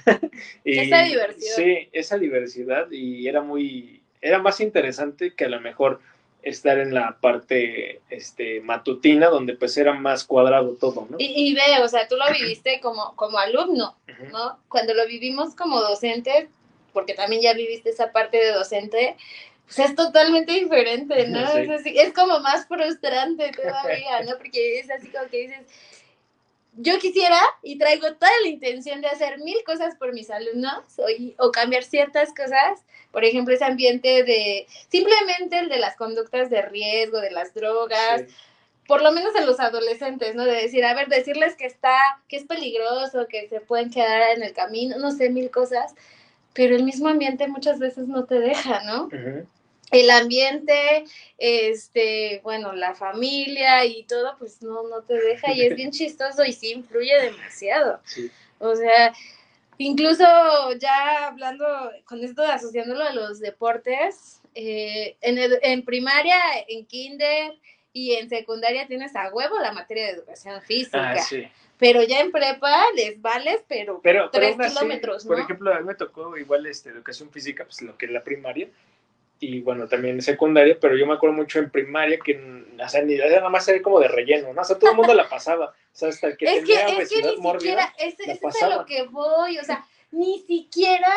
[LAUGHS] y,
Esa diversidad.
Sí, esa diversidad y era muy, era más interesante que a lo mejor estar en la parte, este, matutina, donde pues era más cuadrado todo, ¿no?
Y, y ve, o sea, tú lo viviste como, como alumno. ¿no? Cuando lo vivimos como docente, porque también ya viviste esa parte de docente, pues es totalmente diferente, ¿no?
Sí.
Es, así- es como más frustrante todavía, ¿no? Porque es así como que dices, yo quisiera y traigo toda la intención de hacer mil cosas por mis alumnos o, cambiar ciertas cosas, por ejemplo, ese ambiente de, simplemente el de las conductas de riesgo, de las drogas,
Sí.
por lo menos en los adolescentes, ¿no? De decir, a ver, decirles que está, que es peligroso, que se pueden quedar en el camino, no sé, mil cosas, pero el mismo ambiente muchas veces no te deja, ¿no? El ambiente, este, bueno, la familia y todo, pues no, no te deja y es [LAUGHS] bien chistoso y sí influye demasiado.
Sí.
O sea, incluso ya hablando con esto, asociándolo a los deportes, eh, en, edu- en primaria, en kinder y en secundaria tienes a huevo la materia de educación física,
Ah, sí.
pero ya en prepa les vales, pero, tres
así,
kilómetros,
por ejemplo, a mí me tocó igual este, educación física, pues lo que es la primaria, y bueno, también secundaria, pero yo me acuerdo mucho en primaria que, mm, o sea, ni, nada más era como de relleno, ¿no? O sea, todo el mundo la pasaba, o sea, hasta el que
es que, es que ni
mórbida,
siquiera,
la
ese es a lo que voy, o sea, ni siquiera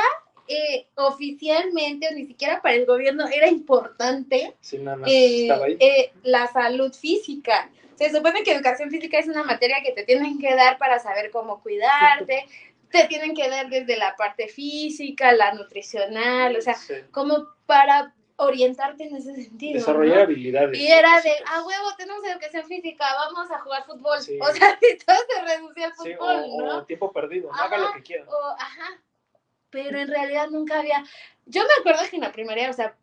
eh, oficialmente o ni siquiera para el gobierno era importante
sí, nada más
eh,
estaba ahí.
eh, la salud física. Se supone que educación física es una materia que te tienen que dar para saber cómo cuidarte, te tienen que dar desde la parte física, la nutricional, o sea,
Sí.
como para orientarte en ese sentido.
desarrollar
¿no?
habilidades.
Y era de, a huevo, tenemos educación física, vamos a jugar fútbol.
Sí.
O sea, [LAUGHS] si todo se reducía al
Sí,
fútbol,
o,
¿no?
o tiempo perdido, no haga
Ajá.
lo que quiera.
O, ajá. Pero en realidad nunca había. Yo me acuerdo que en la primaria, o sea,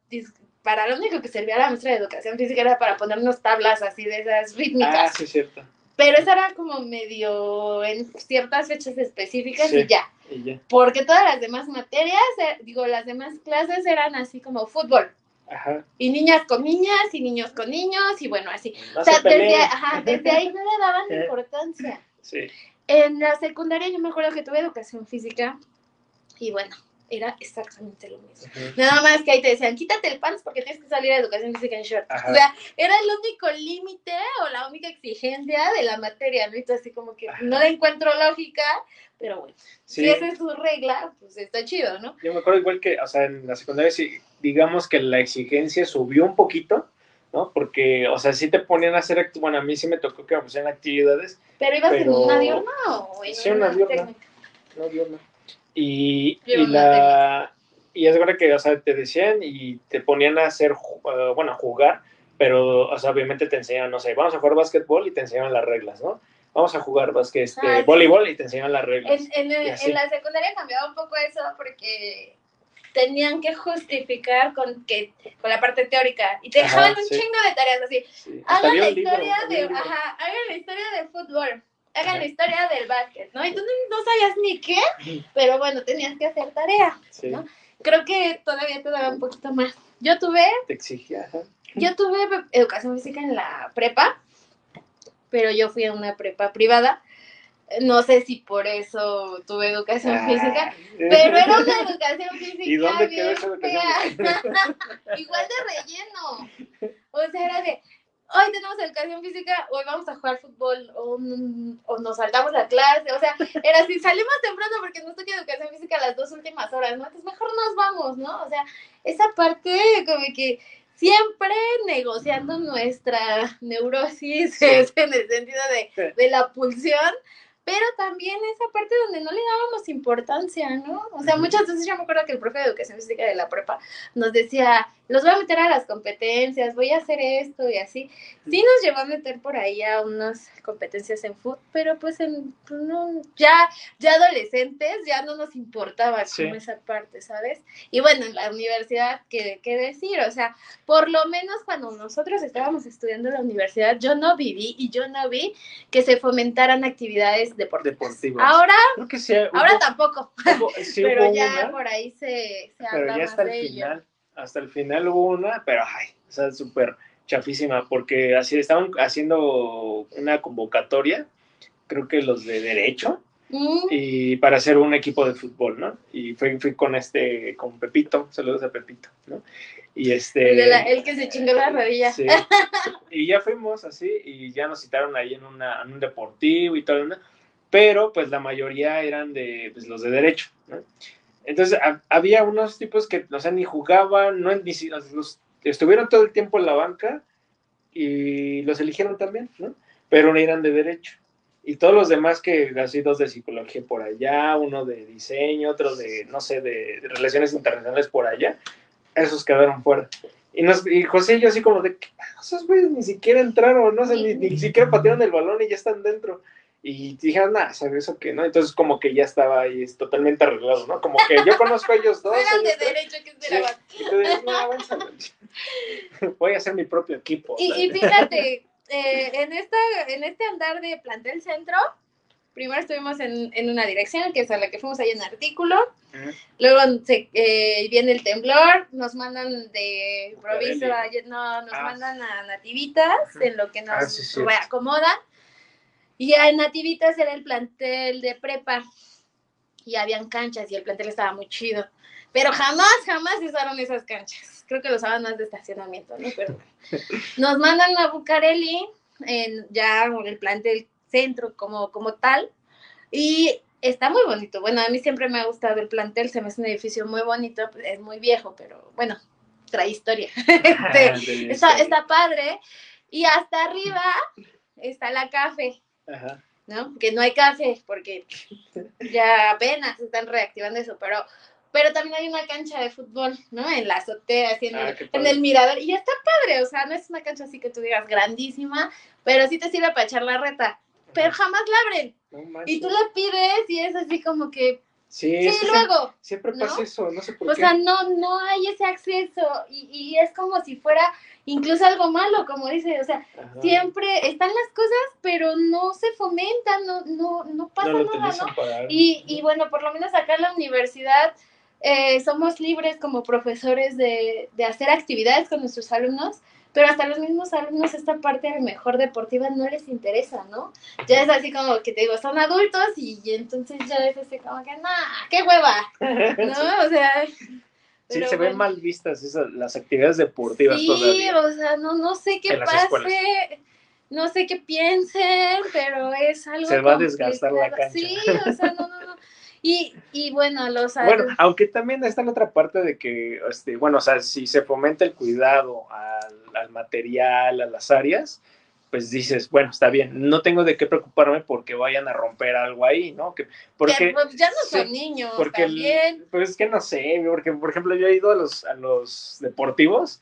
para lo único que servía la maestra de educación física era para ponernos tablas así de esas
Ah,
rítmicas.
sí, es cierto.
Pero esa era como medio en ciertas fechas específicas
Sí.
y ya.
Y ya.
Porque todas las demás materias, eh, digo, las demás clases eran así como fútbol.
Ajá.
Y niñas con niñas y niños con niños y bueno, así.
No
O sea,
se
desde, ajá, desde ahí no le daban [LAUGHS] importancia.
Sí.
En la secundaria yo me acuerdo que tuve educación física y bueno, era exactamente lo mismo. Nada más que ahí te decían, quítate el pants porque tienes que salir a educación física en short.
Ajá.
O sea, era el único límite o la única exigencia de la materia, ¿no? Y tú así como que no le encuentro lógica, pero bueno,
Sí.
si esa es su regla, pues está chido, ¿no?
Yo me acuerdo igual que, o sea, en la secundaria sí, digamos que la exigencia subió un poquito, ¿no? Porque, o sea, sí te ponían a hacer, bueno, a mí sí me tocó que me pusieran actividades,
Pero ibas
Pero-
en una diurna o en
Sí, una diurna.
técnica?
no diurna. Y, y la... Y es verdad que, o sea, te decían y te ponían a hacer, eh, bueno, a jugar, pero, o sea, obviamente te enseñaban, no sé, vamos a jugar básquetbol y te enseñaban las reglas, ¿no? vamos a jugar básquet, este,
Ah, sí.
voleibol y te enseñan las reglas.
En, en, en la secundaria cambiaba un poco eso porque tenían que justificar con que con la parte teórica y te
Ajá,
dejaban un
sí.
chingo de tareas así.
Sí,
Hagan la
libro,
historia
había
de,
libro.
ajá, hagan la historia de fútbol, hagan la historia del básquet, ¿no? Y tú no, sabías ni qué, pero bueno, tenías que hacer tarea.
Sí,
¿no? Creo que todavía te daba un poquito más. Yo tuve,
te exigía.
yo tuve educación física en la prepa, pero yo fui a una prepa privada. No sé si por eso tuve educación
Ah.
física, pero era una educación [LAUGHS] física
¿Y dónde quedó
bien
esa educación
fea. [LAUGHS] Igual de relleno. O sea, era de, hoy tenemos educación física, hoy vamos a jugar fútbol, o, o nos saltamos la clase. O sea, era así, salimos temprano porque nos toca educación física las dos últimas horas, ¿no? Entonces mejor nos vamos, ¿no? O sea, esa parte como que siempre negociando nuestra neurosis es [LAUGHS] en el sentido de, de la pulsión, pero también esa parte donde no le dábamos importancia, ¿no? O sea, muchas veces yo me acuerdo que el profe de educación física de la prepa nos decía, los voy a meter a las competencias, voy a hacer esto y así. Sí nos llevó a meter por ahí a unas competencias en foot, pero pues en, pues, no, ya, ya adolescentes ya no nos importaba
Sí.
como esa parte, ¿sabes? Y bueno, en la universidad, ¿qué, qué decir? O sea, por lo menos cuando nosotros estábamos estudiando en la universidad, yo no viví y yo no vi que se fomentaran actividades deportivas.
Deportivas.
Ahora,
Creo que sí. hubo-
ahora tampoco,
hubo- sí
pero ya
una,
por ahí se, se habla más
hasta el
de ello.
final. Hasta el final hubo una, pero ay, o sea, súper chafísima, porque así estaban haciendo una convocatoria, creo que los de Derecho,
Mm,
y para hacer un equipo de fútbol, ¿no? Y fui, fui con este, con Pepito, saludos a Pepito, ¿no? Y este...
el, de la- el que se chingó la rodilla.
Sí. [LAUGHS] Y ya fuimos así y ya nos citaron ahí en, una, en un deportivo y todo, ¿no? pero pues la mayoría eran de pues, los de derecho, ¿no? Entonces ha- había unos tipos que, o sea, ni jugaban, no, ni, los- estuvieron todo el tiempo en la banca y los eligieron también, ¿no? Pero no eran de derecho. Y todos los demás que, así dos de psicología por allá, uno de diseño, otro de, no sé, de, relaciones internacionales por allá, esos quedaron fuera. Y, nos, y José y yo así como de, esos güeyes ni siquiera entraron, no sé, ni, ni siquiera patearon el balón y ya están dentro. Y dijeron, nada, ¿sabes eso que no? Entonces como que ya estaba ahí es totalmente arreglado, ¿no? Como que yo conozco a ellos dos.
Eran de derecho que
sí.
esperaban.
Tú dices, no. [LAUGHS] Voy a hacer mi propio equipo.
Y, fíjate, eh, en, esta, en este andar de plantel centro, primero estuvimos en, en una dirección, que es a la que fuimos ahí en artículo. Luego se, eh, viene el temblor, nos mandan de improviso,
Bucareli.
a- no, nos
Ah.
mandan a Nativitas, en lo que nos
Ah, sí, sí.
Y en Nativitas era el plantel de prepa. Y habían canchas y el plantel estaba muy chido. Pero jamás, jamás usaron esas canchas. Creo que lo usaban más de estacionamiento, ¿no? Pero [LAUGHS] nos mandan a Bucareli, en ya el plantel centro como, como tal. Y está muy bonito. Bueno, a mí siempre me ha gustado el plantel, se me hace un edificio muy bonito, es muy viejo, pero bueno, trae historia. [LAUGHS] Este,
Ándale,
está, está padre. Y hasta arriba está la café,
Ajá.
¿no? Que no hay café porque ya apenas están reactivando eso, pero pero también hay una cancha de fútbol, ¿no? En la azotea, así en,
Ah,
el, en mirador. Y está padre, o sea, no es una cancha así que tú digas grandísima, pero sí te sirve para echar la reta. Pero jamás la abren.
No.
Y tú la pides y es así como que,
Sí, siempre,
luego.
siempre pasa eso, no sé por
O
qué.
sea, no, no hay ese acceso y, y es como si fuera incluso algo malo, como dice, o sea,
Ajá.
siempre están las cosas, pero no se fomentan, no, no, no pasa
no
nada, ¿no? Y, y bueno, por lo menos acá en la universidad eh, somos libres como profesores de, de hacer actividades con nuestros alumnos, pero hasta los mismos alumnos esta parte a lo mejor deportiva no les interesa, ¿no? Ya es así como que te digo, son adultos y, y entonces ya es así como que, nah, qué hueva, ¿no? [LAUGHS] O sea...
Sí, se ven mal vistas esas, las actividades deportivas
Sí,
todavía.
o sea, no, no sé qué pase, no sé qué piensen, pero es algo
Se va a desgastar la cancha.
Sí, o sea, no, no. Y, y bueno, los
Bueno, aunque también está la otra parte de que, este, bueno, o sea, si se fomenta el cuidado al, al material, a las áreas, pues dices, bueno, está bien, no tengo de qué preocuparme porque vayan a romper algo ahí, ¿no? Que, porque,
ya, pues, ya no son
sí,
niños,
porque el-
también.
pues es que no sé, porque por ejemplo yo he ido a los, a los deportivos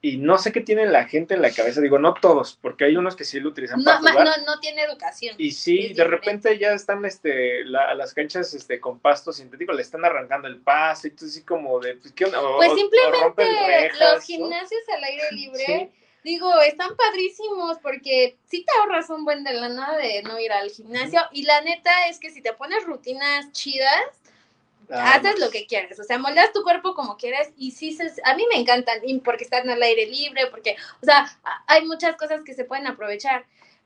y no sé qué tiene la gente en la cabeza, digo, no todos, porque hay unos que sí lo utilizan
No,
para jugar.
no, no tiene educación.
Y sí, de repente ya están este, la- las canchas este, con pasto sintético, le están arrancando el pasto y tú así como de, pues, ¿qué onda? O-
Pues simplemente
rejas,
los
¿no?
gimnasios al aire [LAUGHS] libre,
Sí.
digo, están padrísimos porque sí te ahorras un buen de lana de no ir al gimnasio y la neta es que si te pones rutinas chidas, haces lo que quieres, o sea, moldeas tu cuerpo como quieres y sí, se, a mí me encantan porque están al aire libre, porque, o sea, hay muchas cosas que se pueden aprovechar,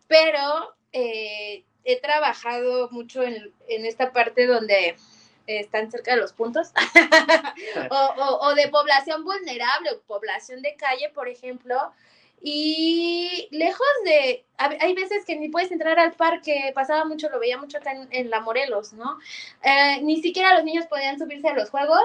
pero eh, he trabajado mucho en, en esta parte donde están cerca de los puntos [LAUGHS] o, o- o de población vulnerable o población de calle, por ejemplo. Y lejos de, hay veces que ni puedes entrar al parque, pasaba mucho, lo veía mucho acá en, en La Morelos, ¿no? Eh, ni siquiera los niños podían subirse a los juegos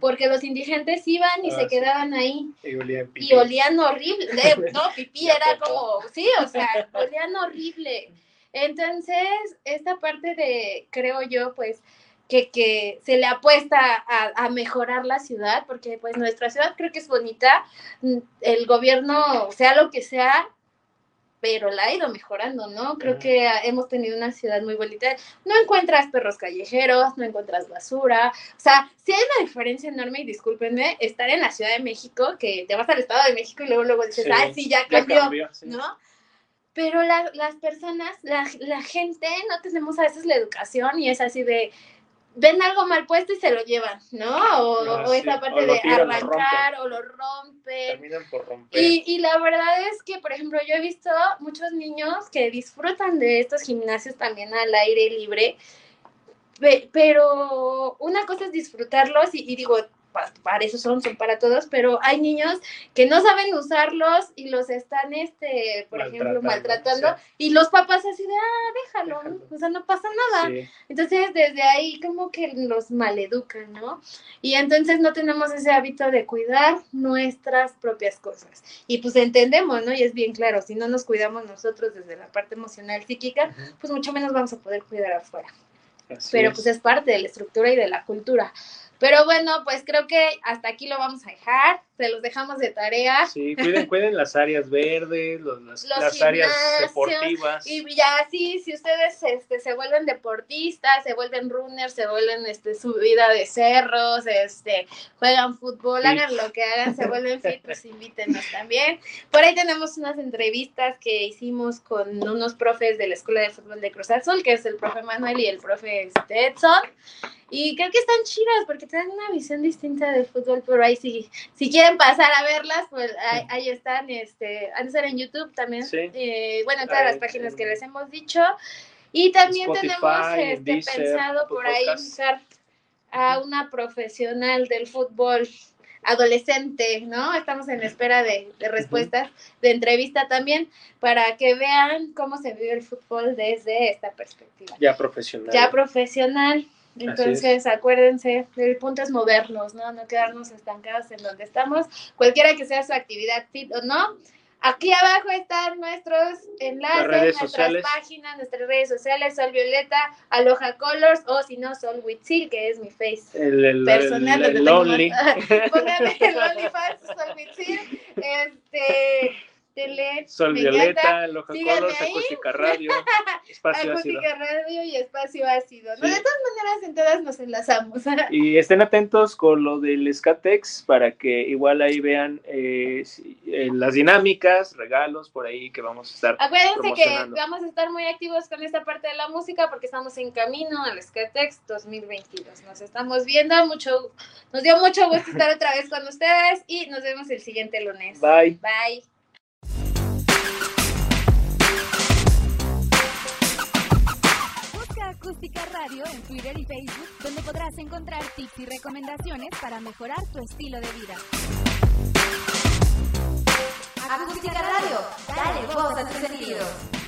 porque los indigentes iban y
Ah,
se
sí.
quedaban ahí
Y olía en
y
pipí.
olían horrible, [LAUGHS] no, pipí era como, sí, o sea, olían horrible. Entonces, esta parte de, creo yo, pues, que, que se le apuesta a, a mejorar la ciudad, porque pues nuestra ciudad creo que es bonita, mm, el gobierno, sea lo que sea, pero la ha ido mejorando, ¿no? Creo que ah, hemos tenido una ciudad muy bonita. No encuentras perros callejeros, no encuentras basura. O sea, sí hay una diferencia enorme, y discúlpenme, estar en la Ciudad de México, que te vas al Estado de México y luego, luego dices,
Sí,
ay, sí, ya cambió,
sí.
¿no? Pero la- las personas, la, la gente, no tenemos a veces la educación y es así de, ven algo mal puesto y se lo llevan, ¿no? O,
Ah,
o
sí,
esa parte de
tiran, lo
arrancar o lo rompen.
Terminan por romper.
Y, y la verdad es que, por ejemplo, yo he visto muchos niños que disfrutan de estos gimnasios también al aire libre, pe- pero una cosa es disfrutarlos y, y digo, pa- para eso son, son para todos, pero hay niños que no saben usarlos y los están, este, por ejemplo,
Maltratando,
y los papás así de, ah, déjalo,
Déjalo.
o sea, no pasa nada.
Sí.
Entonces, desde ahí como que los maleducan, ¿no? Y entonces no tenemos ese hábito de cuidar nuestras propias cosas. Y pues entendemos, ¿no? Y es bien claro, si no nos cuidamos nosotros desde la parte emocional, psíquica, pues mucho menos vamos a poder cuidar afuera.
Así
Pero
es.
pues es parte de la estructura y de la cultura. Pero bueno, pues creo que hasta aquí lo vamos a dejar. Se los dejamos de tarea.
Sí, cuiden, cuiden las áreas verdes, los- las,
Los
las áreas deportivas.
Y ya sí, si ustedes este, se vuelven deportistas, se vuelven runners, se vuelven este, subida de cerros, este, juegan fútbol, hagan lo que hagan, se vuelven [LAUGHS] fit, pues invítenos también. Por ahí tenemos unas entrevistas que hicimos con unos profes de la Escuela de Fútbol de Cruz Azul, que es el profe Manuel y el profe este, Edson. Y creo que están chidas porque tienen una visión distinta del fútbol, pero ahí sí, si quieren pasar a verlas, pues ahí, ahí están, este, han de ser en YouTube también,
Sí.
eh, bueno, en todas las
Ahí,
páginas que les hemos dicho. Y también
Spotify,
tenemos
en
este,
Deezer,
pensado por ahí
Podcasts.
invitar a una profesional del fútbol adolescente, ¿no? Estamos en espera de, de respuestas, de entrevista también, para que vean cómo se vive el fútbol desde esta perspectiva
Ya profesional.
ya profesional.
Es.
Entonces, acuérdense, el punto es movernos, ¿no? No quedarnos estancados en donde estamos, cualquiera que sea su actividad fit o no. Aquí abajo están nuestros enlaces, nuestras
sociales.
páginas, nuestras redes sociales, Sol Violeta, Aloha Colors, o si no, Sol Witzil, que es mi face
el, el,
personal.
el, [LAUGHS] el
más- Pónganme el OnlyFans, Sol Witzil, este, tele,
Sol
me
Violeta. Loja Colors. Acústica Radio, [LAUGHS] Espacio Ácido.
Acústica Radio y Espacio Ácido. De todas maneras, en todas nos enlazamos. [LAUGHS]
Y estén atentos con lo del Skatex para que igual ahí vean eh, eh, las dinámicas, regalos por ahí que vamos a estar.
Acuérdense que vamos a estar muy activos con esta parte de la música porque estamos en camino al Skatex 2022. Nos estamos viendo, mucho, nos dio mucho gusto estar otra vez con ustedes y nos vemos el siguiente lunes.
Bye.
Bye.
Acústica Radio en Twitter y Facebook, donde podrás encontrar tips y recomendaciones para mejorar tu estilo de vida.
Acústica Radio, dale voz a tus sentidos.